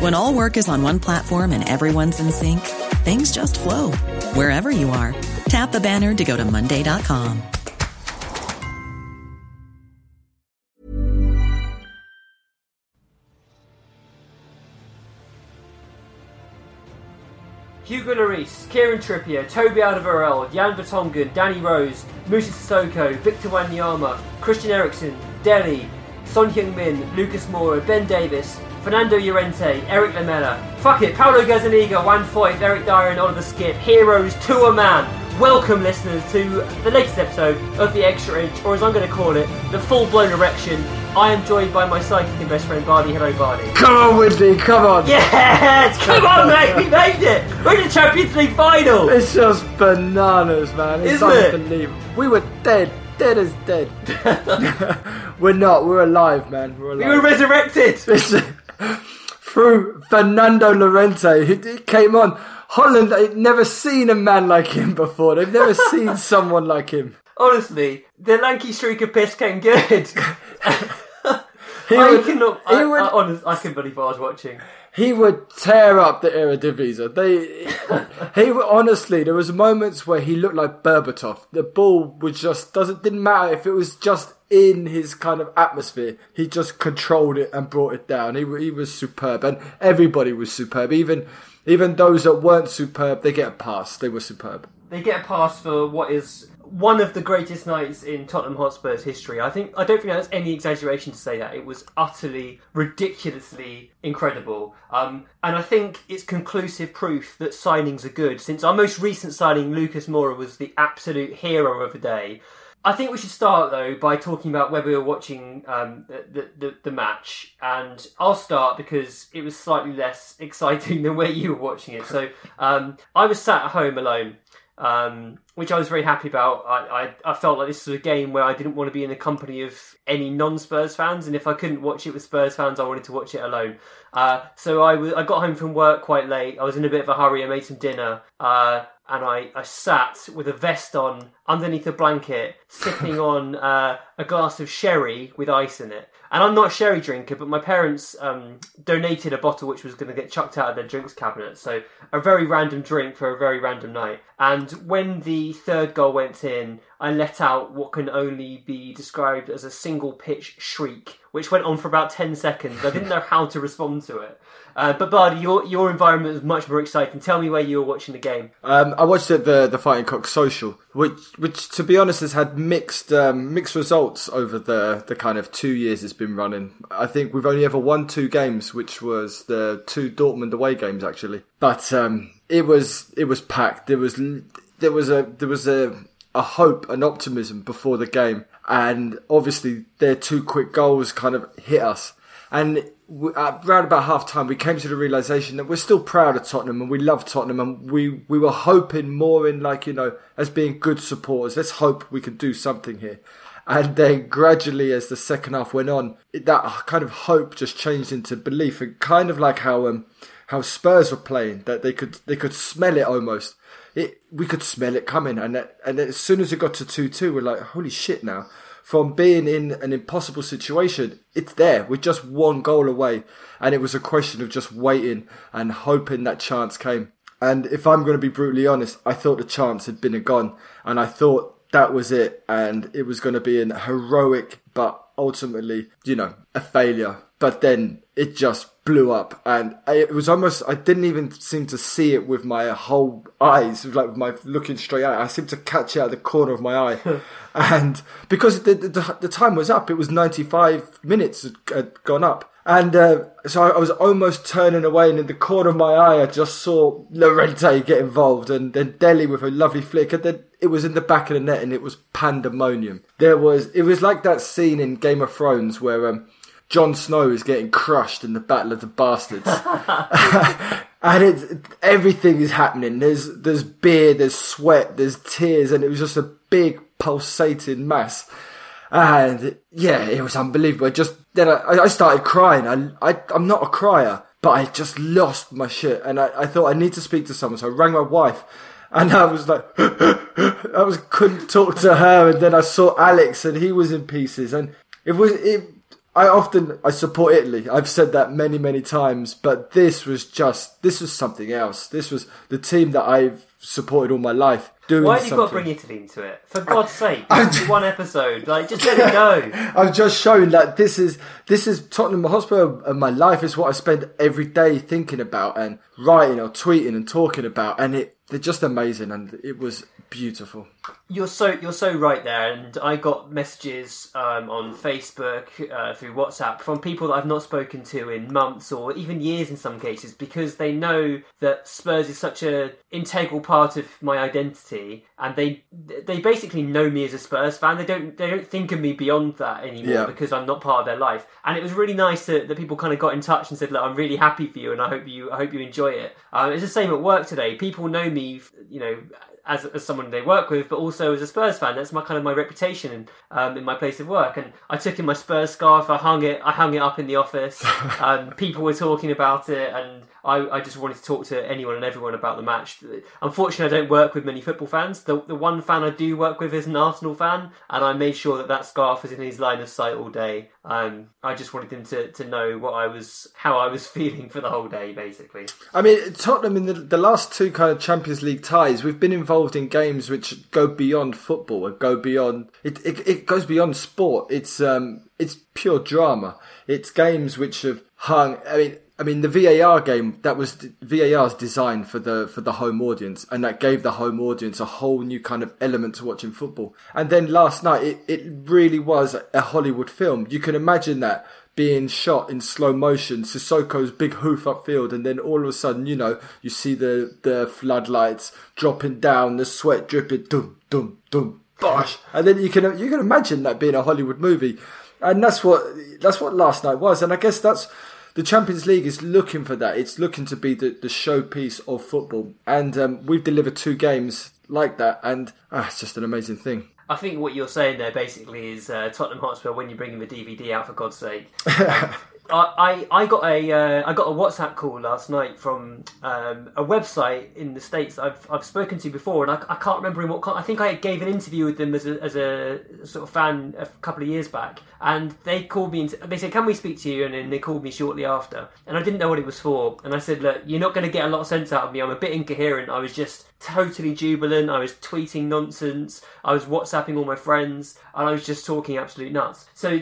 When all work is on one platform and everyone's in sync, things just flow wherever you are. Tap the banner to go to Monday.com. Hugo Lloris, Kieran Trippier, Toby Alderweireld, Jan Vertonghen, Danny Rose, Musa Sissoko, Victor Wanyama, Christian Eriksen, Dele, Son Heung-min, Lucas Moura, Ben Davies, Fernando Llorente, Eric Lamela. Fuck it, Paulo Gazzaniga, Juan Foyth, Eric Dier and Oliver Skipp. Heroes to a man. Welcome listeners to the latest episode of The Extra Inch, or as I'm going to call it, the full-blown erection. I am joined by my sidekick and best friend Bardi. Hello Bardi. Come on, Windy, come on. Yes! Come on mate, we made it! We're in the Champions League final! It's just bananas, man. It's Isn't it? unbelievable. We were dead, dead as dead. we're not. We're alive, man. We're alive. We were resurrected! Listen, through Fernando Llorente, who came on. Holland, they'd never seen a man like him before. They've never seen someone like him. Honestly, the lanky streak of piss came good. He I would, cannot. he, I, would, I, honest, I couldn't believe what I was watching. he would tear up the Eredivisie. They, he would- honestly, there was moments where he looked like Berbatov. The ball was just doesn't didn't matter if it was just in his kind of atmosphere. He just controlled it and brought it down. He he was superb, and everybody was superb. Even even those that weren't superb, they get a pass. They were superb. They get a pass for what is one of the greatest nights in Tottenham Hotspur's history. I think I don't think that's any exaggeration to say that it was utterly ridiculously incredible. Um, and I think it's conclusive proof that signings are good. Since our most recent signing, Lucas Moura, was the absolute hero of the day. I think we should start though by talking about where we were watching um, the, the, the match, and I'll start because it was slightly less exciting than where you were watching it. So um, I was sat at home alone, um, which I was very happy about. I, I, I felt like this was a game where I didn't want to be in the company of any non-Spurs fans, and if I couldn't watch it with Spurs fans, I wanted to watch it alone. Uh, so I got home from work quite late. I was in a bit of a hurry. I made some dinner. Uh, and I, I sat with a vest on underneath a blanket, sipping on uh, a glass of sherry with ice in it. And I'm not a sherry drinker, but my parents um, donated a bottle which was going to get chucked out of their drinks cabinet. So a very random drink for a very random night. And when the third goal went in, I let out what can only be described as a single pitch shriek, which went on for about 10 seconds. I didn't know how to respond to it. Uh, but Bardi, your your environment was much more exciting. Tell me where you were watching the game. Um, I watched it the the Fighting Cock Social, which which to be honest has had mixed um, mixed results over the the kind of two years it's been running. I think we've only ever won two games, which was the two Dortmund away games actually. But um, it was it was packed. There was there was a there was a a hope and optimism before the game, and obviously their two quick goals kind of hit us. And w- at around about half time, we came to the realization that we're still proud of Tottenham and we love Tottenham, and we, we were hoping more in, like, you know, as being good supporters. Let's hope we can do something here. And then gradually, as the second half went on, that kind of hope just changed into belief, and kind of like how um, how Spurs were playing, that they could they could smell it almost. It we could smell it coming, and that, and as soon as it got to two two, we're like, holy shit! Now from being in an impossible situation, it's there. We're just one goal away, and it was a question of just waiting and hoping that chance came. And if I'm going to be brutally honest, I thought the chance had been a gone, and I thought that was it, and it was going to be an heroic, but ultimately, you know, a failure. But then it just blew up, and I, it was almost I didn't even seem to see it with my whole eyes, like with my looking straight at it. I seemed to catch it out of the corner of my eye, and because the, the, the time was up, it was ninety five minutes had, gone up. And uh, so I was almost turning away, and in the corner of my eye, I just saw Llorente get involved, and then Dele with a lovely flick, and then it was in the back of the net, and it was pandemonium. There was, it was like that scene in Game of Thrones where um, Jon Snow is getting crushed in the Battle of the Bastards, and it's everything is happening. There's there's beer, there's sweat, there's tears, and it was just a big pulsating mass. And yeah, it was unbelievable. I just then I, I started crying. I, I I'm not a crier, but I just lost my shit, and I, I thought I need to speak to someone. So I rang my wife, and I was like, I was couldn't talk to her, and then I saw Alex, and he was in pieces, and it was it. I often I support Italy. I've said that many many times, but this was just this was something else. This was the team that I've supported all my life. Doing Why have you got to bring Italy into it? For God's sake, it's one episode. Like, just let it go. I've just shown that this is this is Tottenham Hotspur and my life is what I spend every day thinking about and writing or tweeting and talking about, and it they're just amazing and it was beautiful. You're so you're so right there, and I got messages um, on Facebook uh, through WhatsApp from people that I've not spoken to in months or even years in some cases because they know that Spurs is such a integral part of my identity, and they they basically know me as a Spurs fan. They don't they don't think of me beyond that anymore Yeah. because I'm not part of their life. And it was really nice that, that people kind of got in touch and said, "Look, I'm really happy for you, and I hope you I hope you enjoy it." Um, it's the same at work today. People know me, you know, as, as someone they work with, but also as a Spurs fan. That's my kind of my reputation um, in my place of work. And I took in my Spurs scarf. I hung it. I hung it up in the office. um, people were talking about it, and I, I just wanted to talk to anyone and everyone about the match. Unfortunately, I don't work with many football fans. The the one fan I do work with is an Arsenal fan, and I made sure that that scarf was in his line of sight all day. Um, I just wanted him to, to know what I was, how I was feeling for the whole day, basically. I mean, Tottenham in the, the last two kind of Champions League ties, we've been involved in games which go beyond football and go beyond it. It, it goes beyond sport. It's um, it's pure drama. It's games which have hung. I mean. I mean, the VAR game that was VAR's designed for the for the home audience, and that gave the home audience a whole new kind of element to watching football. And then last night, it, it really was a Hollywood film. You can imagine that being shot in slow motion, Sissoko's big hoof upfield, and then all of a sudden, you know, you see the, the floodlights dropping down, the sweat dripping, dum, dum, dum, bosh. And then you can, you can imagine that being a Hollywood movie. And that's what, that's what last night was. And I guess that's, the Champions League is looking for that. It's looking to be the, the showpiece of football. And um, we've delivered two games like that. And ah, it's just an amazing thing. I think what you're saying there basically is uh, Tottenham Hotspur when you bring in the DVD out for God's sake. I I got a uh, I got a WhatsApp call last night from um, a website in the states I've I've spoken to before, and I, I can't remember in what con- I think I gave an interview with them as a, as a sort of fan a couple of years back, and they called me and they said, "Can we speak to you?" And then they called me shortly after, and I didn't know what it was for, and I said, "Look, you're not going to get a lot of sense out of me. I'm a bit incoherent. I was just totally jubilant. I was tweeting nonsense. I was WhatsApping all my friends, and I was just talking absolute nuts. So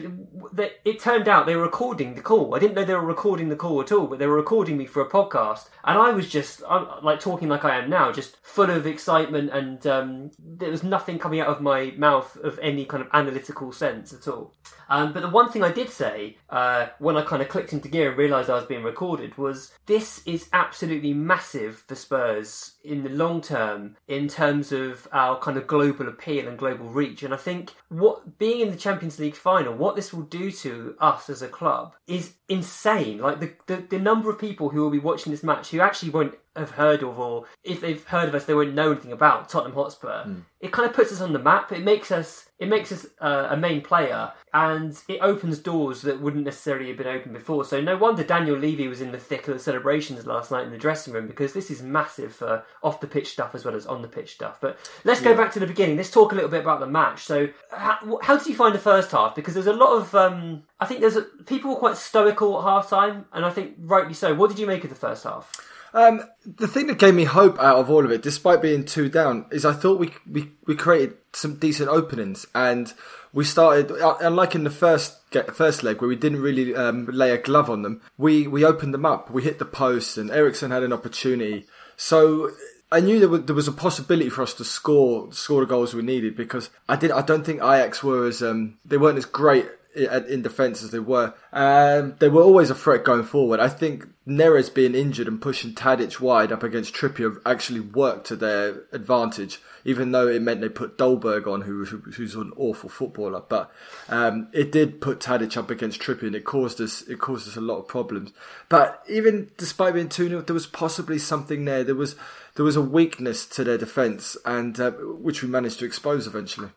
it turned out they were recording the call. I didn't know they were recording the call at all, but they were recording me for a podcast, and I was just I'm, like talking like I am now, just full of excitement, and um, there was nothing coming out of my mouth of any kind of analytical sense at all. Um, but the one thing I did say uh, when I kind of clicked into gear and realised I was being recorded was this is absolutely massive for Spurs in the long term in terms of our kind of global appeal and global reach. And I think what being in the Champions League final, what this will do to us as a club is insane. Like the, the, the number of people who will be watching this match who actually won't have heard of, or if they've heard of us, they wouldn't know anything about Tottenham Hotspur. It kind of puts us on the map. It makes us it makes us uh, a main player, and it opens doors that wouldn't necessarily have been open before. So no wonder Daniel Levy was in the thick of the celebrations last night in the dressing room because this is massive for off the pitch stuff as well as on the pitch stuff. But let's go back to the beginning. Let's talk a little bit about the match. So how, how did you find the first half? Because there's a lot of um, I think there's a, people were quite stoical at half time, and I think rightly so. What did you make of the first half? Um, the thing that gave me hope out of all of it, despite being two down, is I thought we we, we created some decent openings and we started, uh, unlike in the first first leg where we didn't really um, lay a glove on them. We we opened them up. We hit the post, and Eriksen had an opportunity. So I knew there was, there was a possibility for us to score score the goals we needed because I did. I don't think Ajax were as um, they weren't as great in defence as they were. Um, they were always a threat going forward. I think Neres being injured and pushing Tadic wide up against Trippier actually worked to their advantage, even though it meant they put Dolberg on, who, who's an awful footballer. But um, it did put Tadic up against Trippier, and it caused us it caused us a lot of problems. But even despite being two 0 there was possibly something there. There was there was a weakness to their defence, and uh, which we managed to expose eventually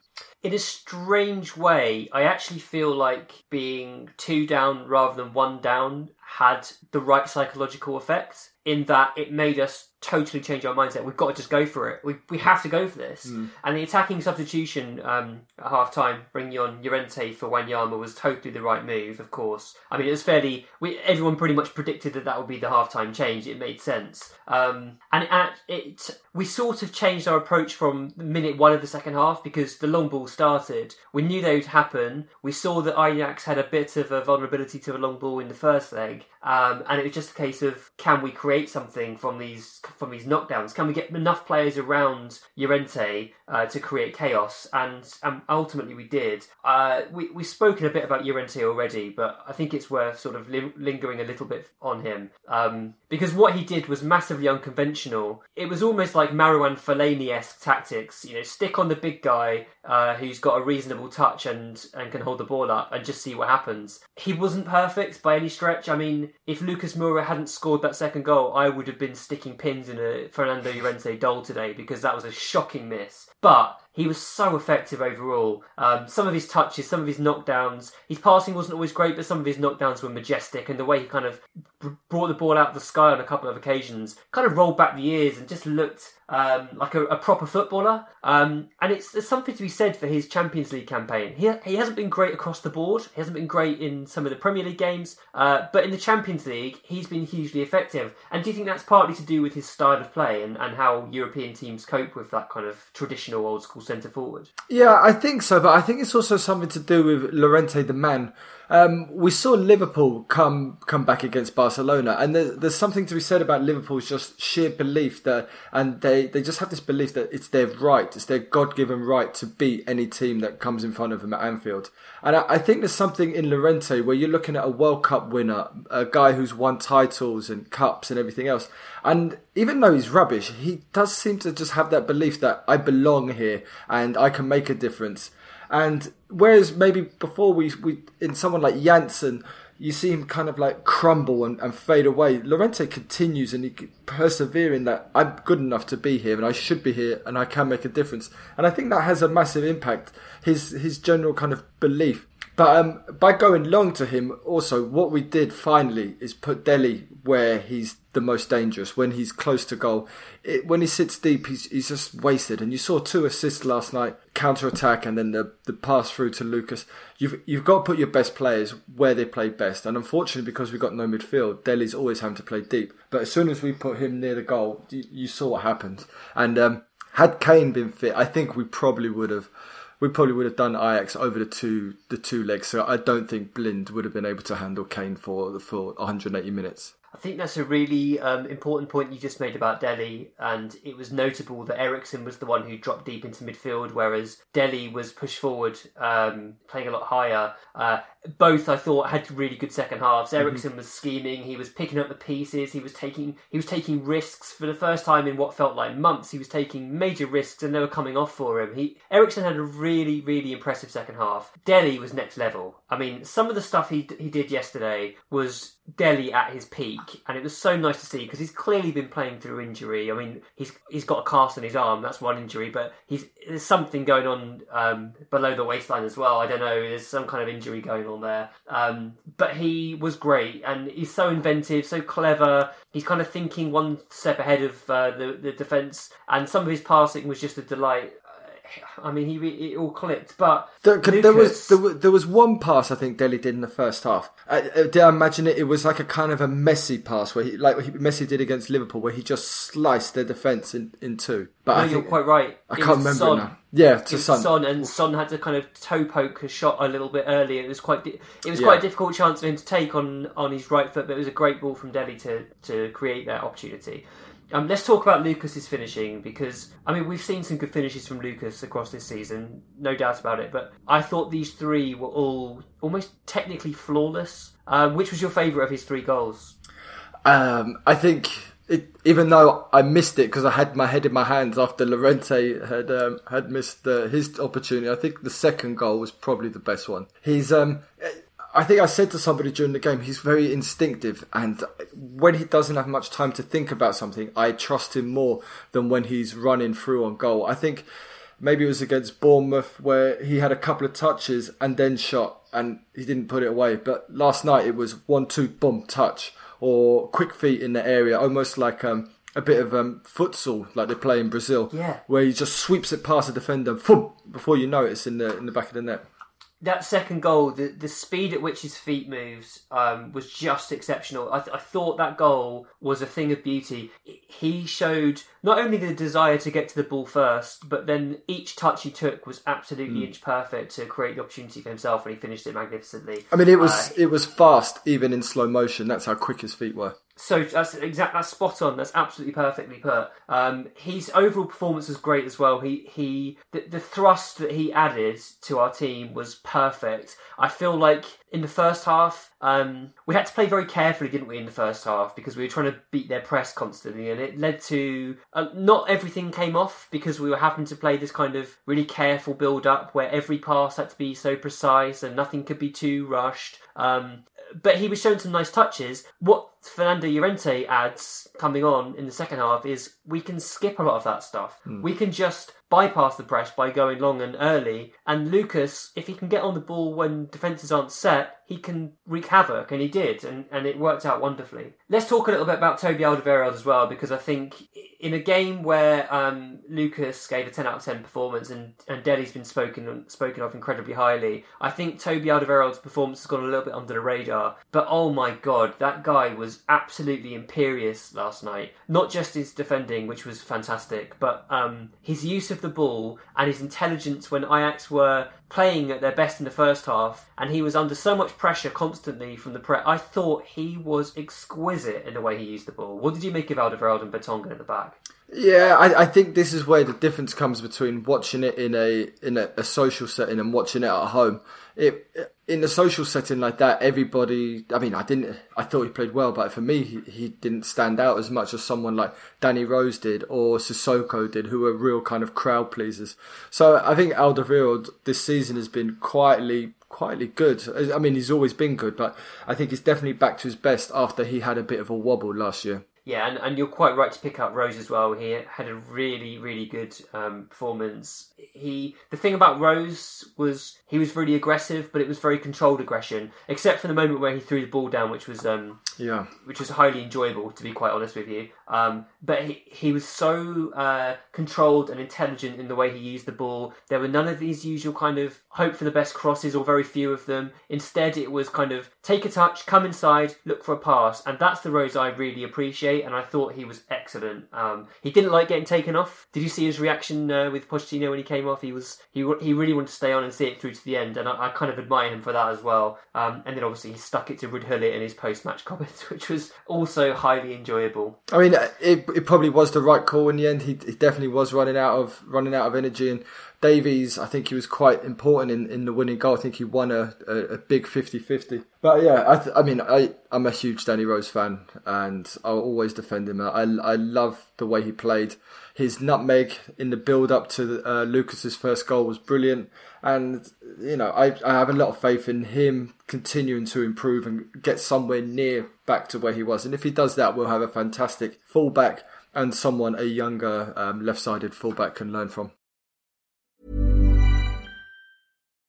in a strange way, I actually feel like being two down rather than one down had the right psychological effect in that it made us totally change our mindset. We've got to just go for it. We, we have to go for this. Mm. And the attacking substitution um, at half time, bringing on Llorente for Wanyama was totally the right move, of course. I mean, it was fairly. We, everyone pretty much predicted that that would be the half time change. It made sense. Um, and it, it, we sort of changed our approach from minute one of the second half because the long ball started. We knew they would happen. We saw that Ajax had a bit of a vulnerability to a long ball in the first leg. Um, and it was just a case of can we create something from these from these knockdowns? Can we get enough players around Llorente uh, to create chaos? And, ultimately we did. Uh, we, we've spoken a bit about Llorente already, but I think it's worth sort of li- lingering a little bit on him. Um, because what he did was massively unconventional. It was almost like Marouane Fellaini-esque tactics. You know, stick on the big guy uh, who's got a reasonable touch and, and can hold the ball up and just see what happens. He wasn't perfect by any stretch. I mean, if Lucas Moura hadn't scored that second goal, I would have been sticking pins in a Fernando Llorente doll today because that was a shocking miss. But he was so effective overall. Um, some of his touches, some of his knockdowns, his passing wasn't always great, but some of his knockdowns were majestic, and the way he kind of brought the ball out of the sky on a couple of occasions, kind of rolled back the ears and just looked um, like a, a, proper footballer. Um, and it's there's something to be said for his Champions League campaign. He, he hasn't been great across the board. He hasn't been great in some of the Premier League games, uh, but in the Champions League, he's been hugely effective. And do you think that's partly to do with his style of play and, and how European teams cope with that kind of traditional old school centre forward? Yeah, I think so, but I think it's also something to do with Llorente the man. Um, we saw Liverpool come come back against Barcelona, and there's, there's something to be said about Liverpool's just sheer belief that, and they, they just have this belief that it's their right, it's their God given right to beat any team that comes in front of them at Anfield. And I, I think there's something in Llorente where you're looking at a World Cup winner, a guy who's won titles and cups and everything else, and even though he's rubbish, he does seem to just have that belief that I belong here and I can make a difference. And whereas maybe before we, we in someone like Janssen, you see him kind of like crumble and, and fade away. Llorente continues and he persevering that I'm good enough to be here and I should be here and I can make a difference. And I think that has a massive impact. His his general kind of belief. But um, by going long to him, also what we did finally is put Dele where he's the most dangerous when he's close to goal. It, when he sits deep, he's, he's just wasted. And you saw two assists last night, counter attack, and then the, the pass through to Lucas. You've you've got to put your best players where they play best. And unfortunately, because we've got no midfield, Dele's always having to play deep. But as soon as we put him near the goal, you, you saw what happened. And um, had Kane been fit, I think we probably would have we probably would have done Ajax over the two the two legs. So I don't think Blind would have been able to handle Kane for full 180 minutes. I think that's a really um, important point you just made about Dele, and it was notable that Eriksen was the one who dropped deep into midfield, whereas Dele was pushed forward, um, playing a lot higher. Uh, both I thought had really good second halves. Mm-hmm. Was scheming, he was picking up the pieces, he was taking he was taking risks for the first time in what felt like months. He was taking major risks, and they were coming off for him. He Eriksen had a really really impressive second half. Dele was next level. I mean, some of the stuff he he did yesterday was Dele at his peak, and it was so nice to see because he's clearly been playing through injury. I mean, he's he's got a cast on his arm, that's one injury, but he's there's something going on um, below the waistline as well. I don't know, there's some kind of injury going on there. Um, but he was great, and he's so inventive, so clever. He's kind of thinking one step ahead of uh, the the defense, and some of his passing was just a delight I mean, he re- it all clicked. But There, Lucas, there was there, was there was one pass I think Dele did in the first half. Uh, uh, did I imagine it? It was like a kind of a messy pass where he like what he, Messi did against Liverpool, where he just sliced their defence in, in two. But no, I you're quite right. I It can't remember Son. now. Yeah, to Son. Son and Son had to kind of toe poke a shot a little bit early. It was quite di- it was Yeah. quite a difficult chance for him to take on on his right foot, but it was a great ball from Dele to to create that opportunity. Um, let's talk about Lucas's finishing because I mean we've seen some good finishes from Lucas across this season, no doubt about it. But I thought these three were all almost technically flawless. Um, which was your favourite of his three goals? Um, I think it, even though I missed it because I had my head in my hands after Llorente had um, had missed uh, his opportunity, I think the second goal was probably the best one. He's um, I think I said to somebody during the game, he's very instinctive, and when he doesn't have much time to think about something, I trust him more than when he's running through on goal. I think maybe it was against Bournemouth where he had a couple of touches and then shot and he didn't put it away. But last night it was one, two, boom, touch or quick feet in the area, almost like um, a bit of um, futsal like they play in Brazil, Yeah. where he just sweeps it past the defender, boom, before you know it, it's in the in the back of the net. That second goal, the the speed at which his feet moves um, was just exceptional. I, th- I thought that goal was a thing of beauty. He showed not only the desire to get to the ball first, but then each touch he took was absolutely Hmm. inch perfect to create the opportunity for himself, and he finished it magnificently. I mean, it was Uh, it was fast, even in slow motion. That's how quick his feet were. So that's exact. That's spot on. That's absolutely perfectly put. Um, his overall performance was great as well. He he the, the thrust that he added to our team was perfect. I feel like in the first half, um, we had to play very carefully, didn't we? In the first half because we were trying to beat their press constantly, and it led to uh, not everything came off because we were having to play this kind of really careful build up where every pass had to be so precise and nothing could be too rushed. Um, but he was showing some nice touches. What Fernando Llorente adds coming on in the second half is we can skip a lot of that stuff. We can just bypass the press by going long and early. And Lucas, if he can get on the ball when defences aren't set, he can wreak havoc, and he did, and, and it worked out wonderfully. Let's talk a little bit about Toby Alderweireld as well, because I think in a game where um, Lucas gave a 10 out of 10 performance and, and Dele's been spoken spoken of incredibly highly, I think Toby Alderweireld's performance has gone a little bit under the radar. But oh my god, that guy was absolutely imperious last night. Not just his defending, which was fantastic, but um, his use of the ball and his intelligence when Ajax were playing at their best in the first half, and he was under so much pressure constantly from the press. I thought he was exquisite in the way he used the ball. What did you make of Alderweireld and Vertonghen at the back? Yeah, I, I think this is where the difference comes between watching it in a in a, a social setting and watching it at home. It in a social setting like that, everybody. I mean, I didn't. I thought he played well, but for me, he, he didn't stand out as much as someone like Danny Rose did or Sissoko did, who were real kind of crowd pleasers. So I think Alderweireld this season has been quietly quietly good. I mean, he's always been good, but I think he's definitely back to his best after he had a bit of a wobble last year. Yeah, and, and you're quite right to pick up Rose as well. He had a really, really good um, performance. He the thing about Rose was he was really aggressive, but it was very controlled aggression, except for the moment where he threw the ball down, which was um, Yeah. which was highly enjoyable, to be quite honest with you. Um, but he, he was so uh, controlled and intelligent in the way he used the ball. There were none of these usual kind of hope for the best crosses, or very few of them. Instead, it was kind of take a touch, come inside, look for a pass, and that's the Rose I really appreciate. And I thought he was excellent. Um, he didn't like getting taken off. Did you see his reaction uh, with Pochettino when he came off? He was he he really wanted to stay on and see it through to the end, and I, I kind of admire him for that as well. Um, and then obviously he stuck it to Ruud Gullit in his post-match which was also highly enjoyable. I mean, it, it probably was the right call in the end. He, he definitely was running out of running out of energy, and Davies, I think he was quite important in, in the winning goal. I think he won a, a, a big 50-50. But yeah, I, th- I mean, I, I'm a huge Danny Rose fan, and I'll always defend him. I, I love the way he played. His nutmeg in the build up to uh, Lucas's first goal was brilliant, and you know, I, I have a lot of faith in him continuing to improve and get somewhere near back to where he was. And if he does that, we'll have a fantastic fullback and someone a younger um, left-sided fullback can learn from.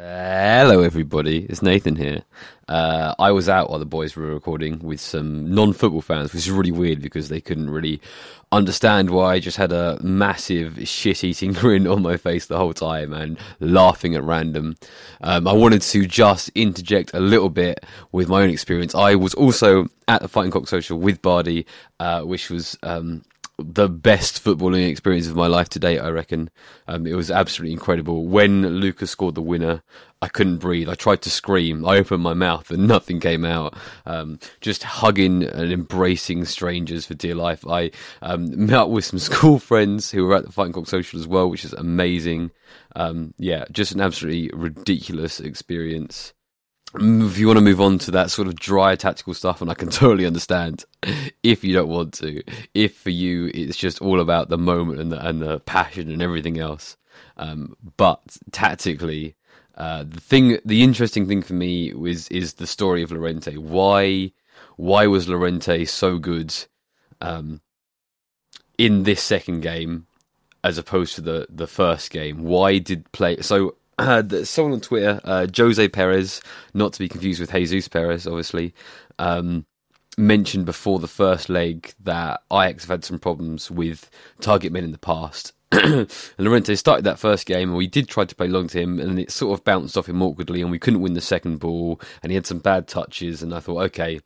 Hello, everybody. It's Nathan here. Uh, I was out while the boys were recording with some non-football fans, which is really weird because they couldn't really understand why I just had a massive shit-eating grin on my face the whole time and laughing at random. Um, I wanted to just interject a little bit with my own experience. I was also at the Fighting Cock Social with Bardi, uh, which was um, the best footballing experience of my life to date, I reckon. Um, it was absolutely incredible. When Lucas scored the winner, I couldn't breathe. I tried to scream. I opened my mouth and nothing came out. Um, just hugging and embracing strangers for dear life. I um, met up with some school friends who were at the Fighting Cock Social as well, which is amazing. Um, yeah, just an absolutely ridiculous experience if you want to move on to that sort of dry tactical stuff, and I can totally understand if you don't want to. If for you it's just all about the moment and the, and the passion and everything else. Um, but tactically, uh, the thing, the interesting thing for me was is the story of Llorente. Why, why was Llorente so good um, in this second game as opposed to the the first game? Why did play so? Uh, someone on Twitter, uh, Jose Perez, not to be confused with Jesus Perez, obviously, um, mentioned before the first leg that Ajax have had some problems with target men in the past. and Llorente started that first game, and we did try to play long to him, and it sort of bounced off him awkwardly, and we couldn't win the second ball, and he had some bad touches, and I thought, okay,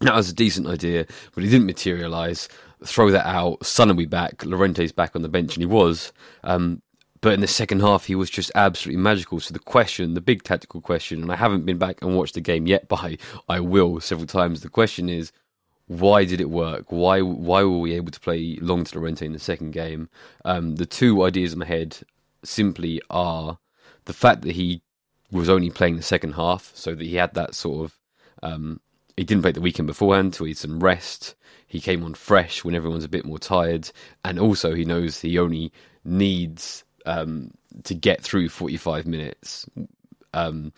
that was a decent idea, but he didn't materialise. Throw that out. Son will be back. Llorente's back on the bench, and he was. Um, but in the second half, he was just absolutely magical. So the question, the big tactical question, and I haven't been back and watched the game yet, but I, will several times. The question is, why did it work? Why why were we able to play long to Llorente in the second game? Um, the two ideas in my head simply are the fact that he was only playing the second half, so that he had that sort of um, he didn't play the weekend beforehand, so he had some rest. He came on fresh when everyone's a bit more tired, and also he knows he only needs um, to get through 45 minutes. Um,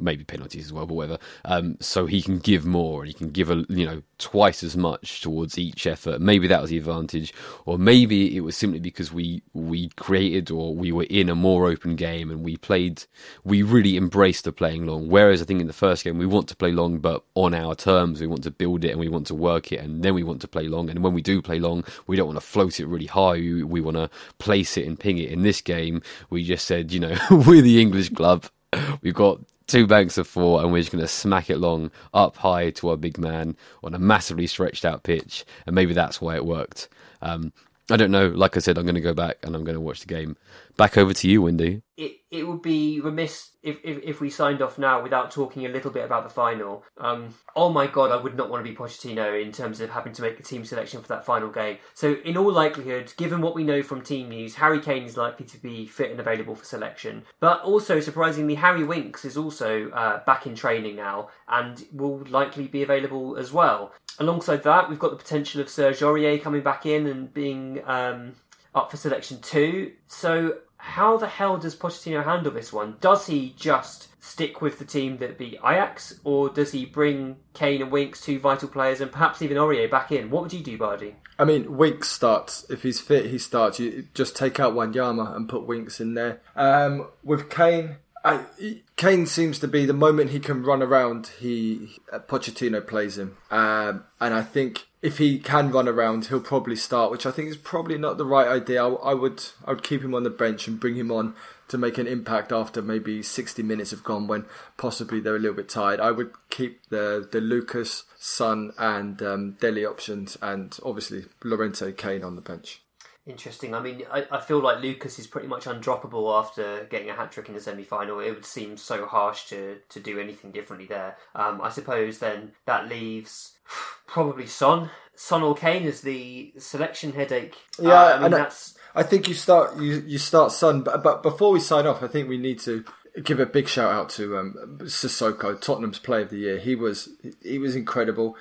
maybe penalties as well, but whatever. Um, so he can give more and he can give a you know twice as much towards each effort. Maybe that was the advantage, or maybe it was simply because we we created or we were in a more open game and we played. We really embraced the playing long. Whereas I think in the first game we want to play long, but on our terms. We want to build it and we want to work it, and then we want to play long. And when we do play long, we don't want to float it really high. We, we want to place it and ping it. In this game, we just said, you know, we're the English club. We've got two banks of four, and we're just going to smack it long up high to our big man on a massively stretched out pitch, and maybe that's why it worked. Um, I don't know. Like I said, I'm going to go back and I'm going to watch the game. Back over to you, Windy. It it would be remiss if, if, if we signed off now without talking a little bit about the final. Um, oh my god, I would not want to be Pochettino in terms of having to make a team selection for that final game. So, in all likelihood, given what we know from team news, Harry Kane is likely to be fit and available for selection. But also, surprisingly, Harry Winks is also uh, back in training now and will likely be available as well. Alongside that, we've got the potential of Serge Aurier coming back in and being um, up for selection too. So how the hell does Pochettino handle this one? Does he just stick with the team that beat Ajax, or does he bring Kane and Winks, two vital players, and perhaps even Aurier back in? What would you do, Bardi? I mean, Winks starts. If he's fit, he starts. You just take out Wanyama and put Winks in there. Um, with Kane, I, Kane seems to be the moment he can run around, he uh, Pochettino plays him, um, and I think if he can run around, he'll probably start, which I think is probably not the right idea. I, I would I would keep him on the bench and bring him on to make an impact after maybe 60 minutes have gone when possibly they're a little bit tired. I would keep the the Lucas, Son, and um, Dele options, and obviously Llorente Kane on the bench. Interesting. I mean, I, I feel like Lucas is pretty much undroppable after getting a hat trick in the semi final. It would seem so harsh to, to do anything differently there. Um, I suppose then that leaves probably Son. Son or Kane as the selection headache. Yeah, uh, I mean, that's. I think you start you you start Son, but, but before we sign off, I think we need to give a big shout out to um, Sissoko, Tottenham's Player of the Year. He was he was incredible.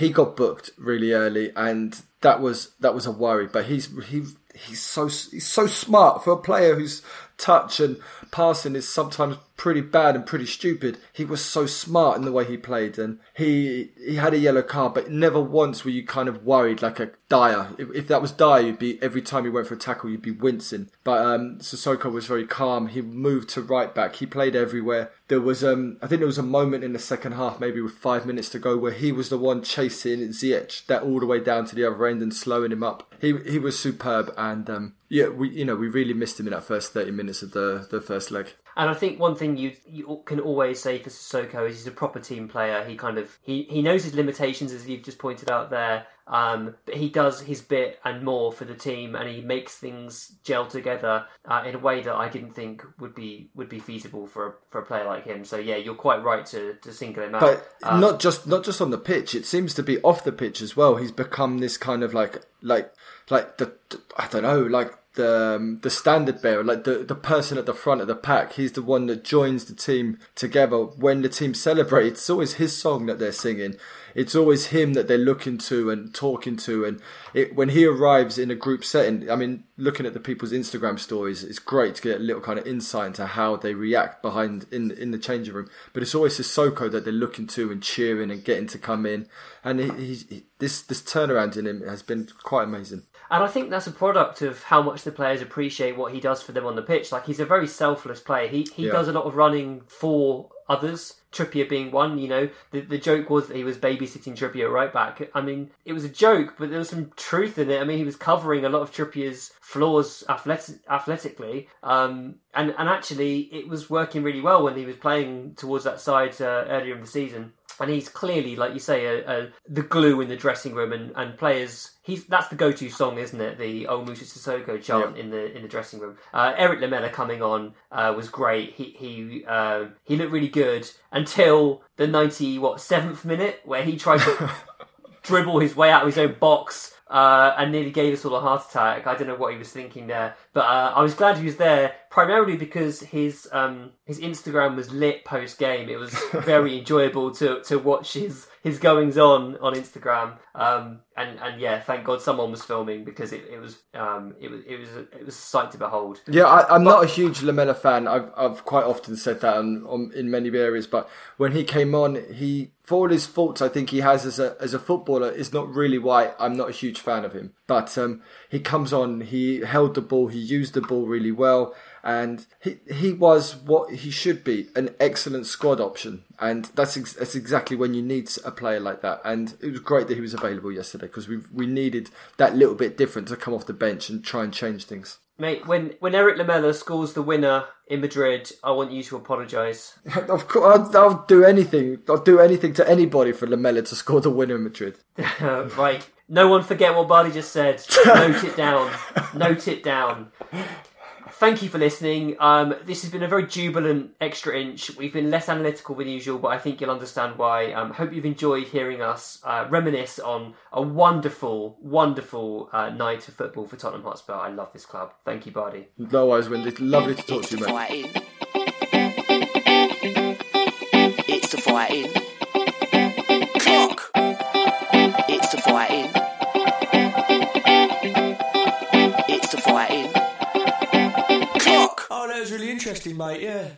He got booked really early, and that was that was a worry. But he's he he's so he's so smart for a player whose touch and passing is sometimes pretty bad and pretty stupid. He was so smart in the way he played, and he he had a yellow card, but never once were you kind of worried like a Dier. If, if that was Dier, you'd be every time he went for a tackle, you'd be wincing. But um, Sissoko was very calm. He moved to right back. He played everywhere. There was um, I think there was a moment in the second half, maybe with five minutes to go, where he was the one chasing Ziyech that all the way down to the other end and slowing him up. He he was superb, and um, yeah, we you know we really missed him in that first thirty minutes of the the first leg. And I think one thing you you can always say for Sissoko is he's a proper team player. He kind of he, he knows his limitations as you've just pointed out there. Um, but he does his bit and more for the team, and he makes things gel together uh, in a way that I didn't think would be would be feasible for a, for a player like him. So yeah, you're quite right to, to single him out. But Um, not just not just on the pitch. It seems to be off the pitch as well. He's become this kind of like like like the, the- I don't know like the um, the standard bearer, like the the person at the front of the pack. He's the one that joins the team together when the team celebrates. It's always his song that they're singing. It's always him that they're looking to and talking to. And it, when he arrives in a group setting, I mean, looking at the people's Instagram stories, it's great to get a little kind of insight into how they react behind in in the changing room. But it's always Sissoko that they're looking to and cheering and getting to come in. And he, he, this this turnaround in him has been quite amazing. And I think that's a product of how much the players appreciate what he does for them on the pitch. Like he's a very selfless player. He he Yeah. does a lot of running for others. Trippier being one, you know, the the joke was that he was babysitting Trippier right back. I mean, it was a joke, but there was some truth in it. I mean, he was covering a lot of Trippier's flaws athletic, athletically, um, and and actually it was working really well when he was playing towards that side uh, earlier in the season. And he's clearly, like you say, a, a, the glue in the dressing room, and, and players. He's that's the go-to song, isn't it? The "Oh Musa Sissoko" chant in the in the dressing room. Uh, Eric Lamela coming on uh, was great. He he um, he looked really good until the ninety what seventh minute where he tried to dribble his way out of his own box uh, and nearly gave us all a heart attack. I don't know what he was thinking there, but uh, I was glad he was there primarily because his um, his Instagram was lit post game. It was very enjoyable to to watch his his goings on on Instagram. Um, and and yeah, thank God someone was filming because it, it was um, it was it was it was a sight to behold. Yeah, I, I'm not a huge Lamela fan. I've I've quite often said that on, on, in many areas. But when he came on, he for all his faults, I think he has as a as a footballer is not really why I'm not a huge fan of him. But um, he comes on, he held the ball, he used the ball really well, and he he was what he should be, an excellent squad option. And that's ex- that's exactly when you need a player like that. And it was great that he was available yesterday because we we needed that little bit different to come off the bench and try and change things. Mate, when when Eric Lamela scores the winner in Madrid, I want you to apologise. Of course, I'll, I'll do anything. I'll do anything to anybody for Lamela to score the winner in Madrid. right. No one forget what Bardi just said. Note it down. Note it down. Thank you for listening. Um, this has been a very jubilant extra inch. We've been less analytical than usual, but I think you'll understand why. Um, hope you've enjoyed hearing us uh, reminisce on a wonderful, wonderful uh, night of football for Tottenham Hotspur. I love this club. Thank you, Bardi. No worries, Windy. Lovely to talk to you, mate. fighting. It's the fighting. Clock. It's the fighting. Interesting, mate. Yeah.